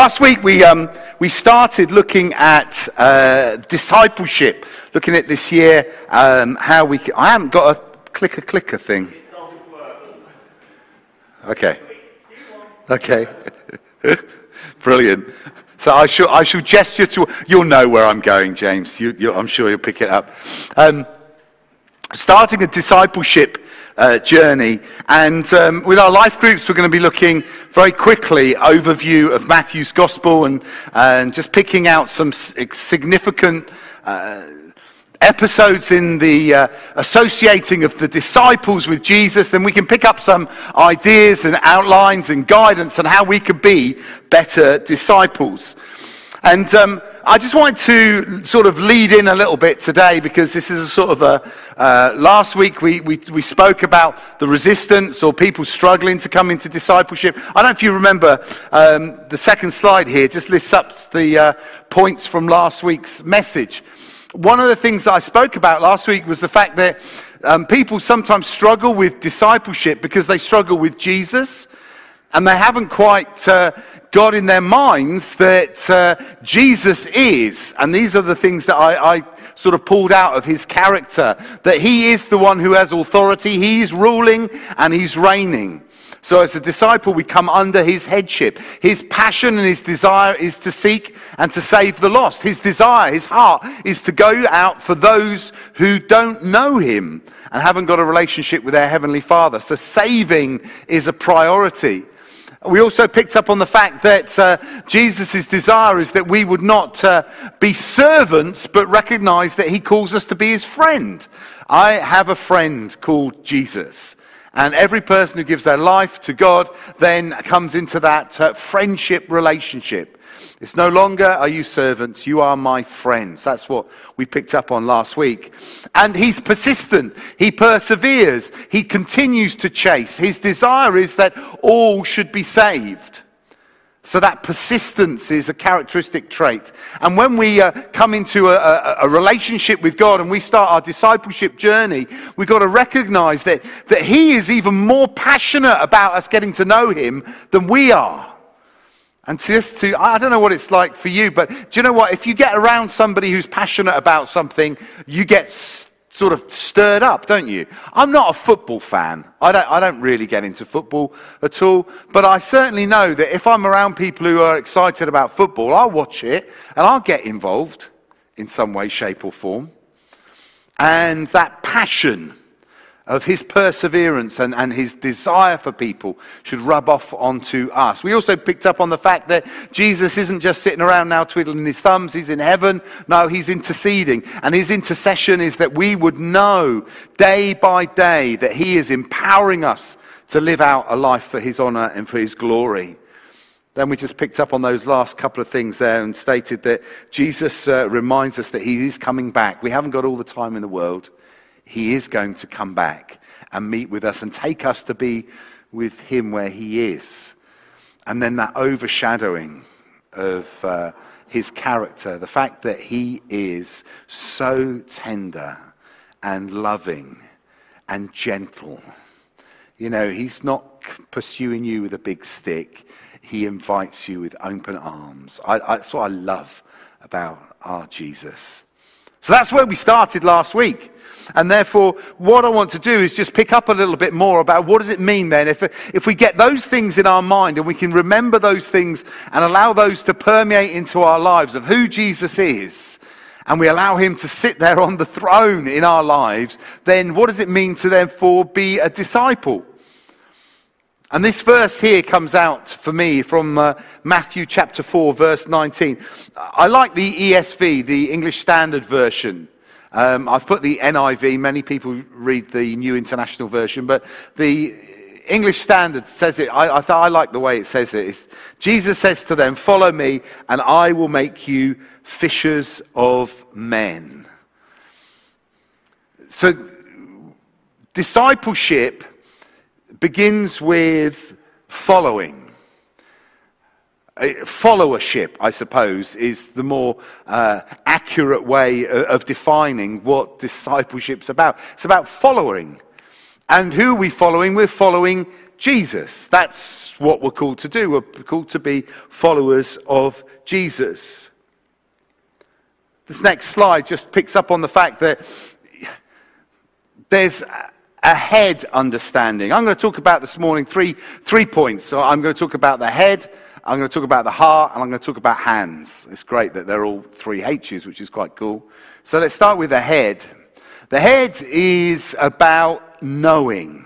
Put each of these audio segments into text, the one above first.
Last week we, um, we started looking at uh, discipleship, looking at this year um, how we. Can, I haven't got a clicker clicker thing. Okay. Okay. Brilliant. So I shall, I shall gesture to. You'll know where I'm going, James. You, I'm sure you'll pick it up. Um, starting a discipleship uh, journey. And um, with our life groups, we're going to be looking very quickly overview of Matthew's gospel and, and just picking out some significant uh, episodes in the uh, associating of the disciples with Jesus. Then we can pick up some ideas and outlines and guidance on how we could be better disciples. And um, I just wanted to sort of lead in a little bit today because this is a sort of a. Uh, last week we, we, we spoke about the resistance or people struggling to come into discipleship. I don't know if you remember um, the second slide here, just lists up the uh, points from last week's message. One of the things I spoke about last week was the fact that um, people sometimes struggle with discipleship because they struggle with Jesus and they haven't quite uh, got in their minds that uh, Jesus is, and these are the things that I, I, sort of pulled out of his character, that he is the one who has authority, he's ruling and he's reigning. So, as a disciple, we come under his headship. His passion and his desire is to seek and to save the lost. His desire, his heart, is to go out for those who don't know him and haven't got a relationship with their heavenly Father. So, saving is a priority. We also picked up on the fact that uh, Jesus' desire is that we would not uh, be servants, but recognize that he calls us to be his friend. I have a friend called Jesus. And every person who gives their life to God then comes into that uh, friendship relationship. It's no longer are you servants, you are my friends. That's what we picked up on last week. And he's persistent, he perseveres, he continues to chase. His desire is that all should be saved. So that persistence is a characteristic trait. And when we uh, come into a, a, a, relationship with God and we start our discipleship journey, we've got to recognize that, that He is even more passionate about us getting to know Him than we are. And just to, I don't know what it's like for you, but do you know what? If you get around somebody who's passionate about something, you get sort of stirred up, don't you? I'm not a football fan. I don't, I don't really get into football at all. But I certainly know that if I'm around people who are excited about football, I'll watch it and I'll get involved in some way, shape, or form. And that passion of his perseverance and, and his desire for people should rub off onto us. We also picked up on the fact that Jesus isn't just sitting around now twiddling his thumbs, he's in heaven. No, he's interceding. And his intercession is that we would know day by day that he is empowering us to live out a life for his honor and for his glory. Then we just picked up on those last couple of things there and stated that Jesus uh, reminds us that he is coming back. We haven't got all the time in the world. He is going to come back and meet with us and take us to be with Him where He is. And then that overshadowing of uh, His character, the fact that He is so tender and loving and gentle. You know, He's not pursuing you with a big stick, He invites you with open arms. I, I, that's what I love about our Jesus. So that's where we started last week. And therefore, what I want to do is just pick up a little bit more about what does it mean then if, if we get those things in our mind and we can remember those things and allow those to permeate into our lives of who Jesus is and we allow him to sit there on the throne in our lives, then what does it mean to therefore be a disciple? And this verse here comes out for me from uh, Matthew chapter 4, verse 19. I like the ESV, the English Standard Version. Um, I've put the NIV. Many people read the New International Version, but the English Standard says it. I, I, I like the way it says it. It's, Jesus says to them, Follow me, and I will make you fishers of men. So, discipleship begins with following followership, I suppose, is the more uh, accurate way of defining what discipleship's about. It's about following. And who are we following? We're following Jesus. That's what we're called to do. We're called to be followers of Jesus. This next slide just picks up on the fact that there's a head understanding. I'm going to talk about this morning three, three points. So I'm going to talk about the head, I'm going to talk about the heart, and I'm going to talk about hands. It's great that they're all three H's, which is quite cool. So let's start with the head. The head is about knowing.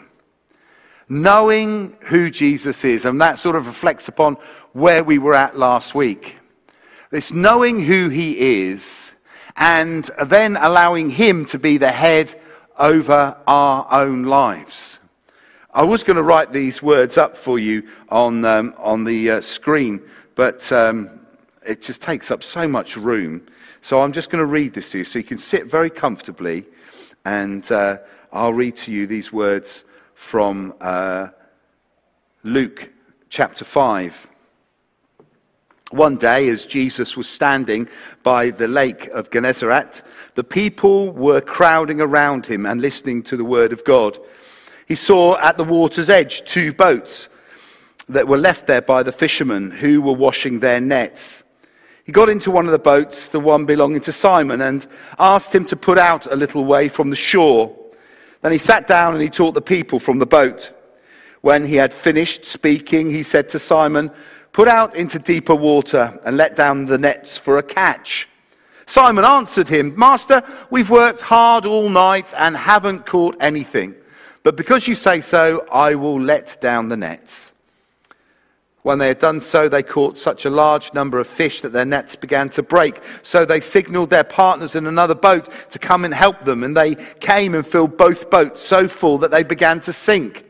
Knowing who Jesus is. And that sort of reflects upon where we were at last week. It's knowing who he is and then allowing him to be the head over our own lives. I was going to write these words up for you on, um, on the uh, screen, but um, it just takes up so much room. So I'm just going to read this to you so you can sit very comfortably, and uh, I'll read to you these words from uh, Luke chapter 5. One day, as Jesus was standing by the lake of Gennesaret, the people were crowding around him and listening to the word of God he saw at the water's edge two boats that were left there by the fishermen who were washing their nets. He got into one of the boats, the one belonging to Simon, and asked him to put out a little way from the shore. Then he sat down and he taught the people from the boat. When he had finished speaking, he said to Simon, Put out into deeper water and let down the nets for a catch. Simon answered him, Master, we've worked hard all night and haven't caught anything. But because you say so, I will let down the nets. When they had done so, they caught such a large number of fish that their nets began to break. So they signaled their partners in another boat to come and help them. And they came and filled both boats so full that they began to sink.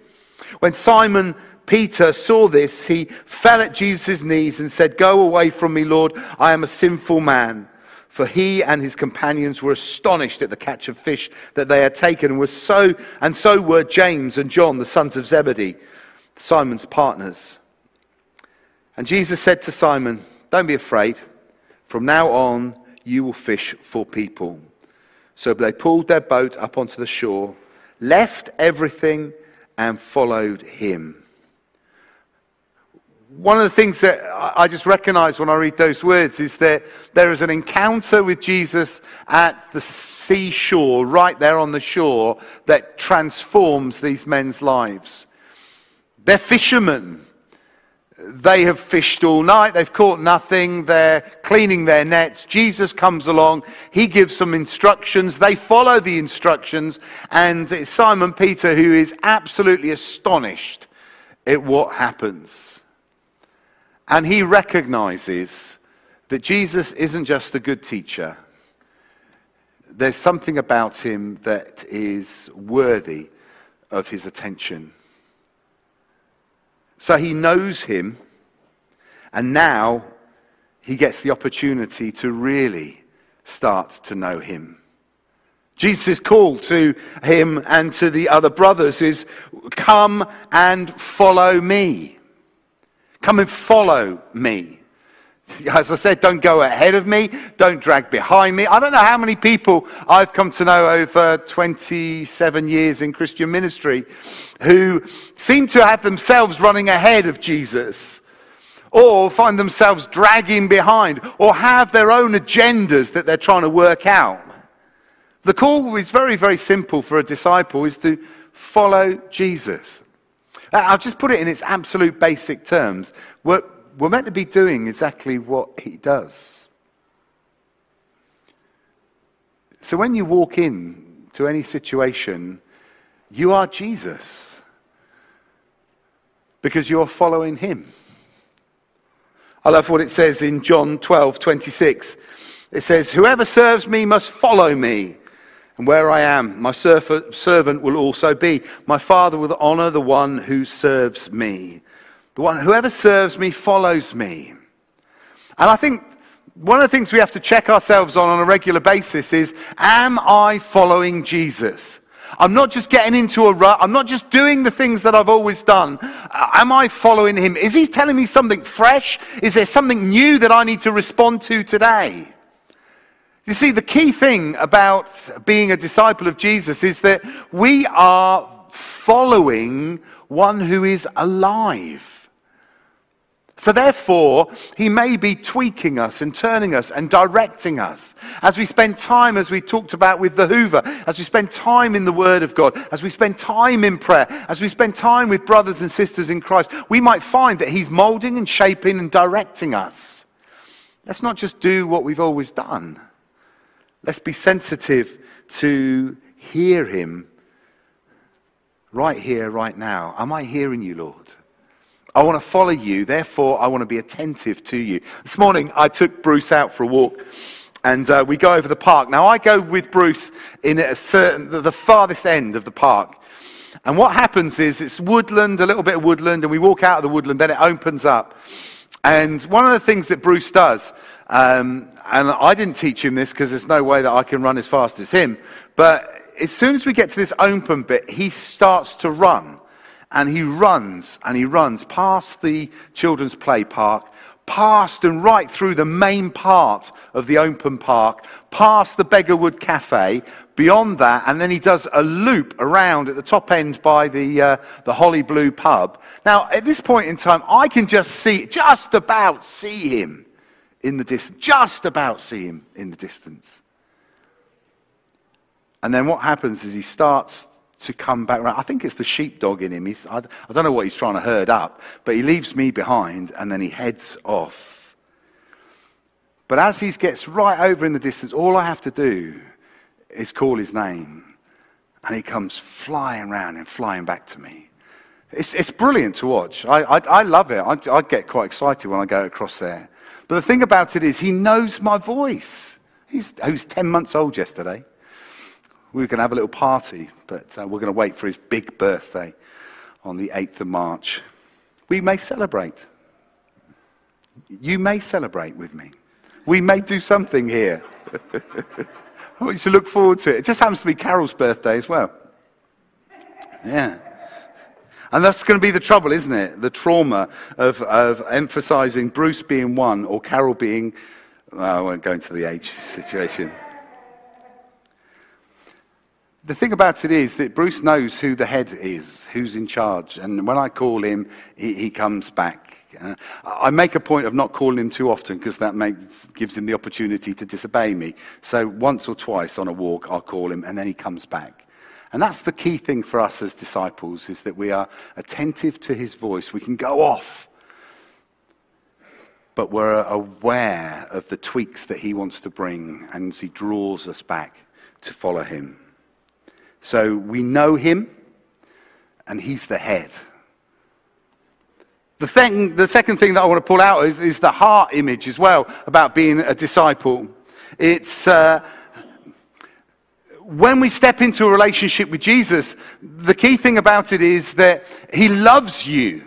When Simon Peter saw this, he fell at Jesus' knees and said, Go away from me, Lord. I am a sinful man. For he and his companions were astonished at the catch of fish that they had taken, and, so, and so were James and John, the sons of Zebedee, Simon's partners. And Jesus said to Simon, Don't be afraid. From now on, you will fish for people. So they pulled their boat up onto the shore, left everything, and followed him one of the things that I just recognize when I read those words is that there is an encounter with Jesus at the seashore, right there on the shore, that transforms these men's lives. They're fishermen. They have fished all night. They've caught nothing. They're cleaning their nets. Jesus comes along. He gives some instructions. They follow the instructions. And it's Simon Peter who is absolutely astonished at what happens. And he recognizes that Jesus isn't just a good teacher, there's something about him that is worthy of his attention. So he knows him, and now he gets the opportunity to really start to know him. Jesus' call to him and to the other brothers is come and follow me. Come and follow me. As I said, don't go ahead of me. Don't drag behind me. I don't know how many people I've come to know over 27 years in Christian ministry who seem to have themselves running ahead of Jesus or find themselves dragging behind or have their own agendas that they're trying to work out. The call is very, very simple for a disciple is to follow Jesus. I'll just put it in its absolute basic terms. We're, we're meant to be doing exactly what he does. So when you walk in to any situation, you are Jesus because you're following him. I love what it says in John 12 26. It says, Whoever serves me must follow me. And where I am, my servant will also be. My Father will honor the one who serves me. The one, whoever serves me follows me. And I think one of the things we have to check ourselves on on a regular basis is, am I following Jesus? I'm not just getting into a rut. I'm not just doing the things that I've always done. Uh, am I following him? Is he telling me something fresh? Is there something new that I need to respond to today? You see, the key thing about being a disciple of Jesus is that we are following one who is alive. So, therefore, he may be tweaking us and turning us and directing us. As we spend time, as we talked about with the Hoover, as we spend time in the Word of God, as we spend time in prayer, as we spend time with brothers and sisters in Christ, we might find that he's molding and shaping and directing us. Let's not just do what we've always done. Let's be sensitive to hear him right here, right now. Am I hearing you, Lord? I want to follow you, therefore, I want to be attentive to you. This morning, I took Bruce out for a walk, and uh, we go over the park. Now, I go with Bruce in a certain, the, the farthest end of the park. And what happens is it's woodland, a little bit of woodland, and we walk out of the woodland, then it opens up. And one of the things that Bruce does, um, and I didn't teach him this because there's no way that I can run as fast as him, but as soon as we get to this open bit, he starts to run. And he runs and he runs past the children's play park, past and right through the main part of the open park, past the Beggarwood Cafe, beyond that, and then he does a loop around at the top end by the, uh, the Holly Blue pub. Now, at this point in time, I can just see, just about see him in the distance, just about see him in the distance. And then what happens is he starts to come back around. I think it's the sheepdog in him. He's, I, I don't know what he's trying to herd up, but he leaves me behind and then he heads off. But as he gets right over in the distance, all I have to do is call his name. And he comes flying around and flying back to me. It's, it's brilliant to watch. I, I, I love it. I, I get quite excited when I go across there. But the thing about it is, he knows my voice. He's, he was 10 months old yesterday we were going to have a little party, but uh, we're going to wait for his big birthday on the 8th of March. We may celebrate. You may celebrate with me. We may do something here. I want you to look forward to it. It just happens to be Carol's birthday as well. Yeah. And that's going to be the trouble, isn't it? The trauma of, of emphasizing Bruce being one or Carol being. Well, I won't go into the age situation the thing about it is that Bruce knows who the head is, who's in charge. And when I call him, he, he comes back. Uh, I make a point of not calling him too often because that makes, gives him the opportunity to disobey me. So once or twice on a walk, I'll call him and then he comes back. And that's the key thing for us as disciples is that we are attentive to his voice. We can go off, but we're aware of the tweaks that he wants to bring and he draws us back to follow him. So we know him, and he's the head. The, thing, the second thing that I want to pull out is, is the heart image as well about being a disciple. It's uh, when we step into a relationship with Jesus, the key thing about it is that he loves you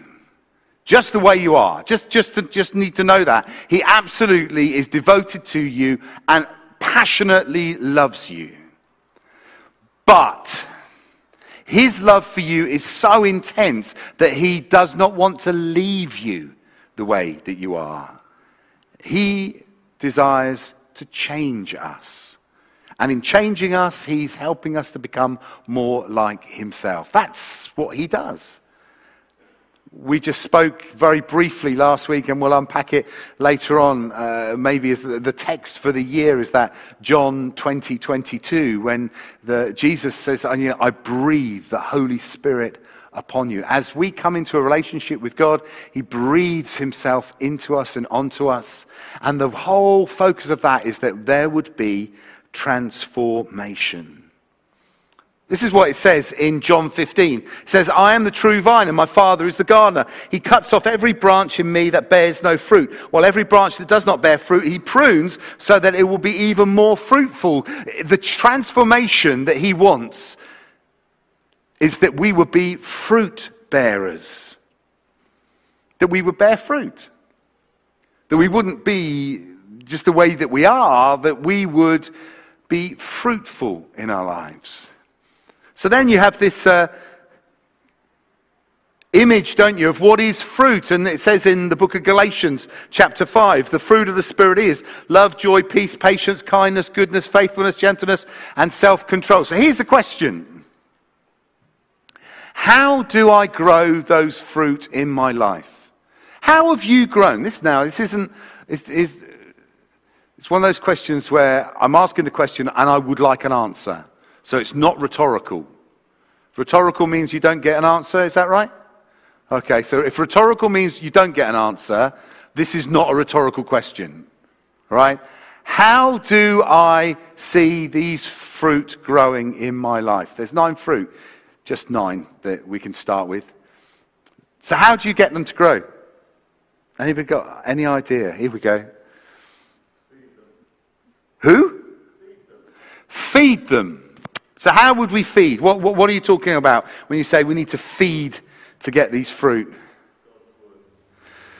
just the way you are. Just, just, to, just need to know that. He absolutely is devoted to you and passionately loves you. But his love for you is so intense that he does not want to leave you the way that you are. He desires to change us. And in changing us, he's helping us to become more like himself. That's what he does. We just spoke very briefly last week, and we'll unpack it later on. Uh, maybe the, text for the year is that John 20, 22, when the, Jesus says, you know, I breathe the Holy Spirit upon you. As we come into a relationship with God, He breathes Himself into us and onto us. And the whole focus of that is that there would be transformation. This is what it says in John 15. It says, I am the true vine, and my Father is the gardener. He cuts off every branch in me that bears no fruit, while every branch that does not bear fruit, he prunes so that it will be even more fruitful. The transformation that he wants is that we would be fruit bearers, that we would bear fruit, that we wouldn't be just the way that we are, that we would be fruitful in our lives. So then you have this uh, image, don't you, of what is fruit. And it says in the book of Galatians, chapter 5, the fruit of the Spirit is love, joy, peace, patience, kindness, goodness, faithfulness, gentleness, and self control. So here's the question How do I grow those fruit in my life? How have you grown? This now, this isn't, it's, it's one of those questions where I'm asking the question and I would like an answer. So it's not rhetorical. Rhetorical means you don't get an answer, is that right? Okay, so if rhetorical means you don't get an answer, this is not a rhetorical question. Right? How do I see these fruit growing in my life? There's nine fruit just nine that we can start with. So, how do you get them to grow? Anybody got any idea? Here we go. Who? Feed them. So, how would we feed? What, what, what, are you talking about when you say we need to feed to get these fruit?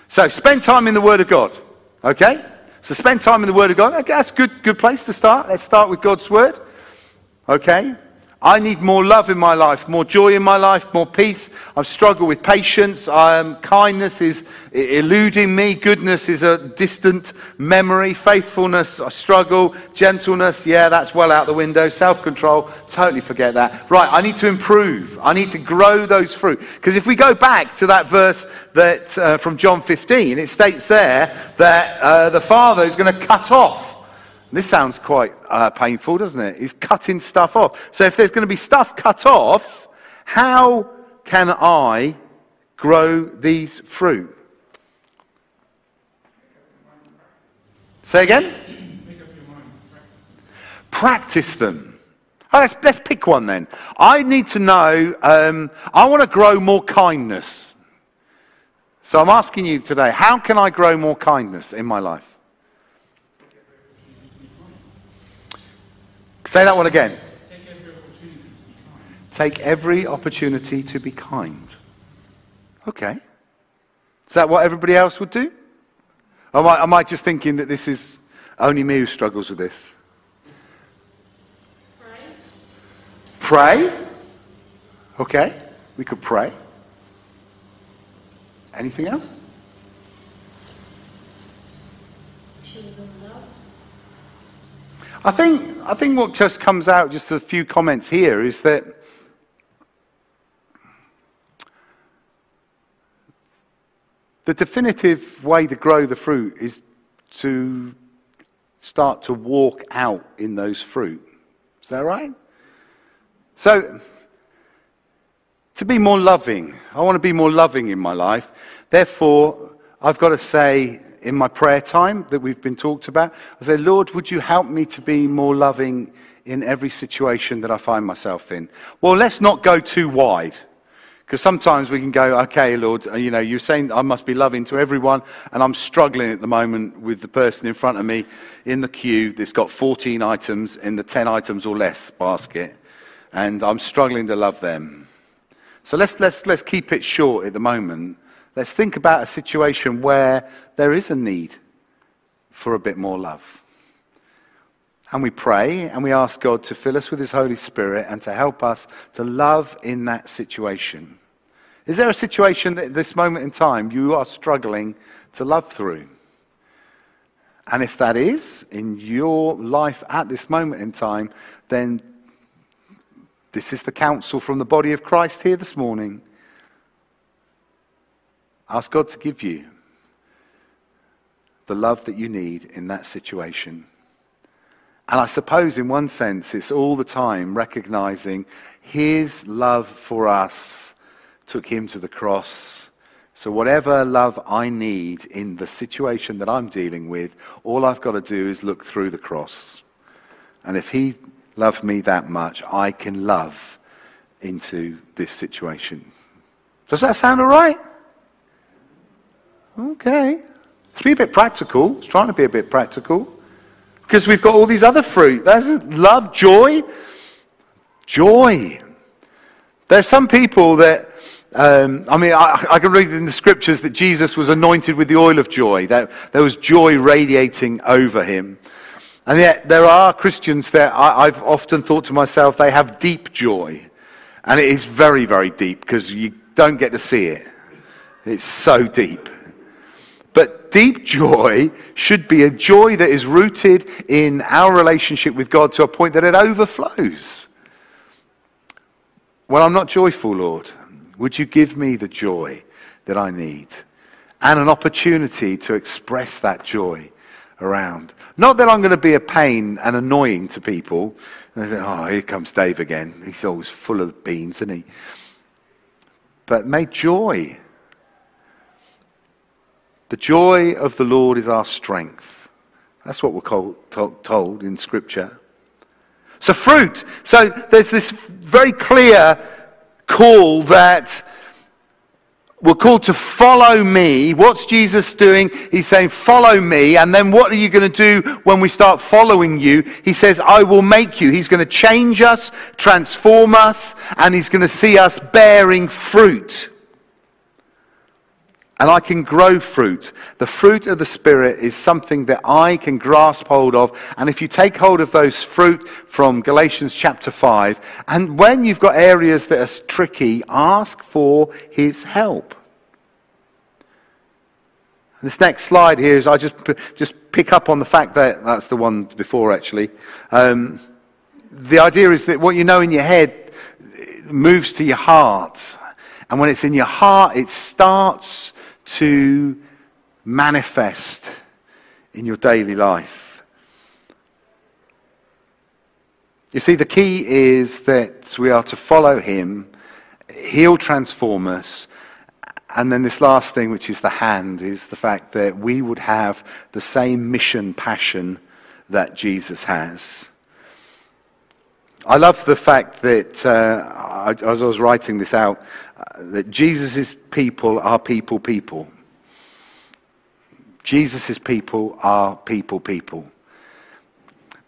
So, spend time in the Word of God. Okay? So, spend time in the Word of God. Okay, that's a good, good place to start. Let's start with God's Word. Okay? I need more love in my life, more joy in my life, more peace. I've struggled with patience. Um, kindness is eluding me. Goodness is a distant memory. Faithfulness, I struggle. Gentleness, yeah, that's well out the window. Self control, totally forget that. Right, I need to improve. I need to grow those fruit. Because if we go back to that verse that, uh, from John 15, it states there that uh, the Father is going to cut off this sounds quite uh, painful, doesn't it? He's cutting stuff off. So if there's going to be stuff cut off, how can I grow these fruit? Say again? Practice them. Oh, let's, let's pick one then. I need to know, um, I want to grow more kindness. So I'm asking you today, how can I grow more kindness in my life? Say that one again. Take every opportunity to be kind. Okay. Is that what everybody else would do? Am I, am I just thinking that this is only me who struggles with this? Pray. Pray? Okay. We could pray. Anything else? I think, I think what just comes out, just a few comments here, is that the definitive way to grow the fruit is to start to walk out in those fruit. Is that right? So, to be more loving, I want to be more loving in my life. Therefore, I've got to say, in my prayer time that we've been talked about. I say, Lord, would you help me to be more loving in every situation that I find myself in? Well, let's not go too wide. Because sometimes we can go, okay, Lord, uh, you know, you're saying I must be loving to everyone, and I'm struggling at the moment with the person in front of me in the queue that's got 14 items in the 10 items or less basket, and I'm struggling to love them. So let's, let's, let's keep it short at the moment Let's think about a situation where there is a need for a bit more love. And we pray and we ask God to fill us with His Holy Spirit and to help us to love in that situation. Is there a situation that at this moment in time you are struggling to love through? And if that is in your life at this moment in time, then this is the counsel from the body of Christ here this morning. Ask God to give you the love that you need in that situation. And I suppose, in one sense, it's all the time recognizing His love for us took Him to the cross. So, whatever love I need in the situation that I'm dealing with, all I've got to do is look through the cross. And if He loved me that much, I can love into this situation. Does that sound all right? Okay. Let's be a bit practical. It's trying to be a bit practical. Because we've got all these other fruit. That's love, joy. Joy. There's some people that, um, I mean, I, I, can read in the scriptures that Jesus was anointed with the oil of joy. That there was joy radiating over him. And yet, there are Christians that I, I've often thought to myself, they have deep joy. And it is very, very deep because you don't get to see it. It's so deep. Deep joy should be a joy that is rooted in our relationship with God to a point that it overflows. Well, I'm not joyful, Lord. Would you give me the joy that I need? And an opportunity to express that joy around. Not that I'm going to be a pain and annoying to people. Think, oh, here comes Dave again. He's always full of beans, isn't he? But may joy. The joy of the Lord is our strength. That's what we're told in Scripture. So, fruit. So, there's this very clear call that we're called to follow me. What's Jesus doing? He's saying, Follow me. And then what are you going to do when we start following you? He says, I will make you. He's going to change us, transform us, and he's going to see us bearing fruit and I can grow fruit. The fruit of the Spirit is something that I can grasp hold of. And if you take hold of those fruit from Galatians chapter 5, and when you've got areas that are tricky, ask for His help. This next slide here is I just, just pick up on the fact that that's the one before actually. Um, the idea is that what you know in your head moves to your heart. And when it's in your heart, it starts to manifest in your daily life. You see, the key is that we are to follow him, he'll transform us. And then this last thing, which is the hand, is the fact that we would have the same mission passion that Jesus has. I love the fact that, uh, as I was writing this out, uh, that Jesus' people are people, people. Jesus' people are people, people.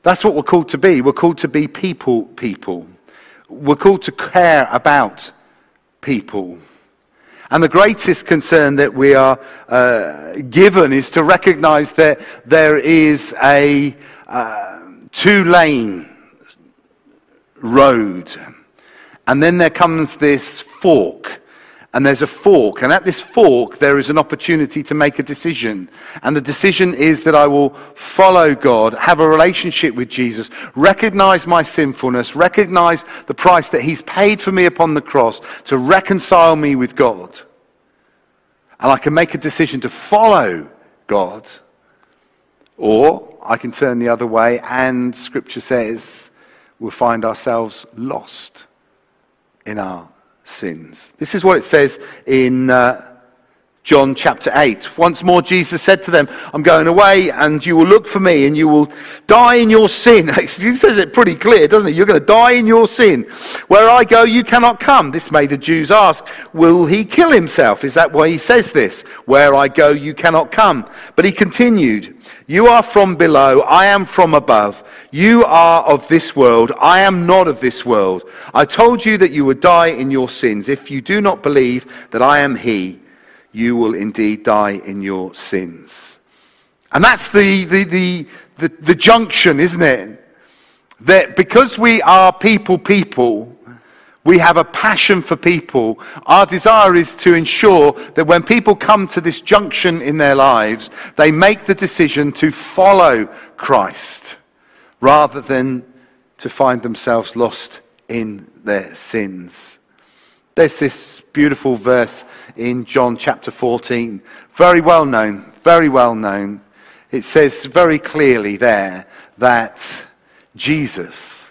That's what we're called to be. We're called to be people, people. We're called to care about people. And the greatest concern that we are uh, given is to recognize that there is a uh, two lane road. And then there comes this fork. And there's a fork. And at this fork, there is an opportunity to make a decision. And the decision is that I will follow God, have a relationship with Jesus, recognize my sinfulness, recognize the price that He's paid for me upon the cross to reconcile me with God. And I can make a decision to follow God. Or I can turn the other way, and Scripture says, we'll find ourselves lost in our sins. This is what it says in uh, John chapter 8. Once more, Jesus said to them, I'm going away, and you will look for me, and you will die in your sin. He says it pretty clear, doesn't he? You're going to die in your sin. Where I go, you cannot come. This made the Jews ask, Will he kill himself? Is that why he says this? Where I go, you cannot come. But he continued, You are from below, I am from above. You are of this world. I am not of this world. I told you that you would die in your sins. If you do not believe that I am He, you will indeed die in your sins. And that's the, the, the, the, the junction, isn't it? That because we are people, people, we have a passion for people. Our desire is to ensure that when people come to this junction in their lives, they make the decision to follow Christ rather than to find themselves lost in their sins. There's this beautiful verse in John chapter 14, very well known, very well known. It says very clearly there that Jesus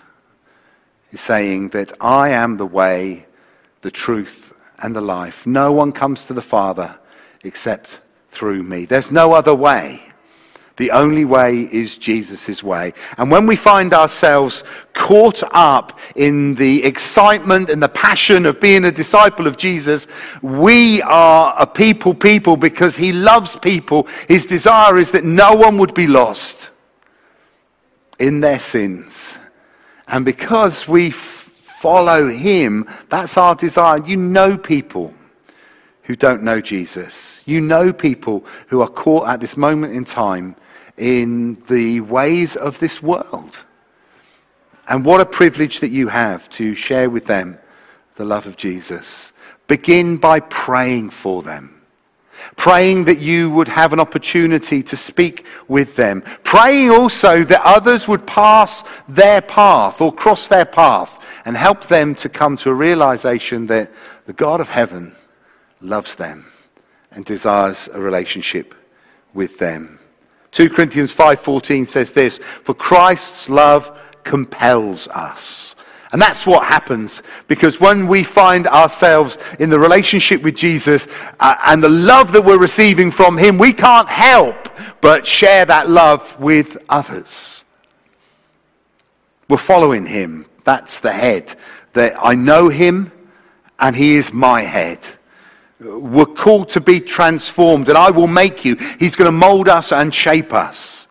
is saying that I am the way, the truth, and the life. No one comes to the Father except through me. There's no other way. The only way is Jesus' way. And when we find ourselves caught up in the excitement and the passion of being a disciple of Jesus, we are a people people because he loves people. His desire is that no one would be lost in their sins. And because we follow him, that's our desire. You know people who don't know Jesus. You know people who are caught at this moment in time in the ways of this world. And what a privilege that you have to share with them the love of Jesus. Begin by praying for them. Praying that you would have an opportunity to speak with them. Praying also that others would pass their path or cross their path and help them to come to a realization that the God of heaven loves them and desires a relationship with them. 2 Corinthians 5:14 says this, "For Christ's love compels us." And that's what happens because when we find ourselves in the relationship with Jesus uh, and the love that we're receiving from him, we can't help but share that love with others. We're following him. That's the head. That I know him and he is my head. We're called to be transformed, and I will make you. He's going to mold us and shape us.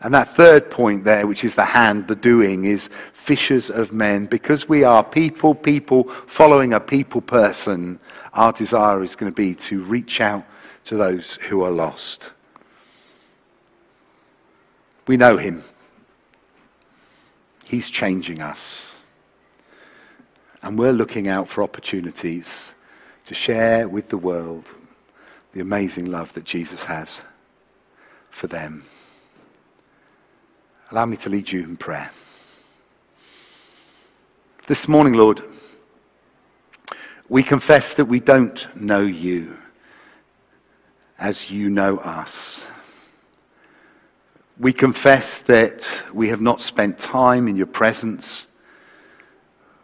And that third point there, which is the hand, the doing, is fishers of men. Because we are people, people following a people person, our desire is going to be to reach out to those who are lost. We know him. He's changing us. And we're looking out for opportunities to share with the world the amazing love that Jesus has for them. Allow me to lead you in prayer. This morning, Lord, we confess that we don't know you as you know us. We confess that we have not spent time in your presence.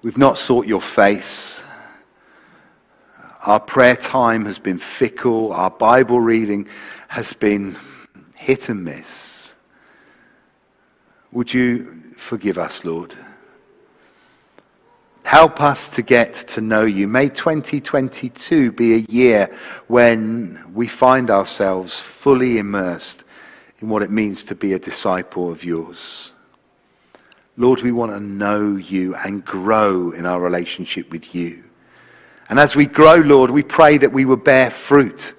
We've not sought your face. Our prayer time has been fickle. Our Bible reading has been hit and miss. Would you forgive us, Lord? Help us to get to know you. May 2022 be a year when we find ourselves fully immersed in what it means to be a disciple of yours. Lord, we want to know you and grow in our relationship with you. And as we grow, Lord, we pray that we will bear fruit.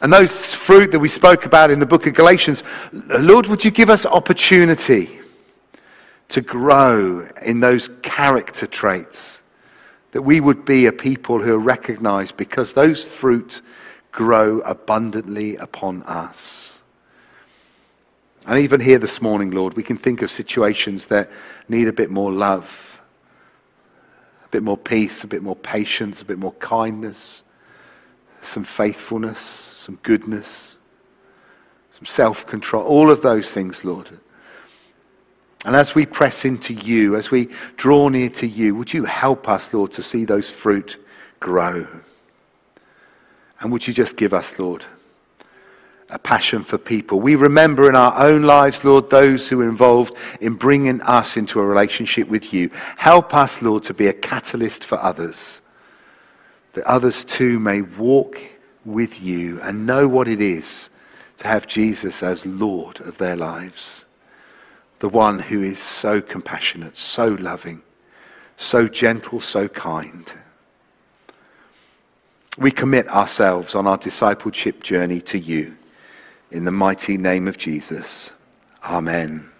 And those fruit that we spoke about in the book of Galatians, Lord, would you give us opportunity to grow in those character traits? That we would be a people who are recognized because those fruit grow abundantly upon us. And even here this morning, Lord, we can think of situations that need a bit more love bit more peace, a bit more patience, a bit more kindness, some faithfulness, some goodness, some self control, all of those things, Lord. And as we press into you, as we draw near to you, would you help us, Lord, to see those fruit grow? And would you just give us, Lord, a passion for people. We remember in our own lives, Lord, those who are involved in bringing us into a relationship with you. Help us, Lord, to be a catalyst for others, that others too may walk with you and know what it is to have Jesus as Lord of their lives. The one who is so compassionate, so loving, so gentle, so kind. We commit ourselves on our discipleship journey to you. In the mighty name of Jesus. Amen.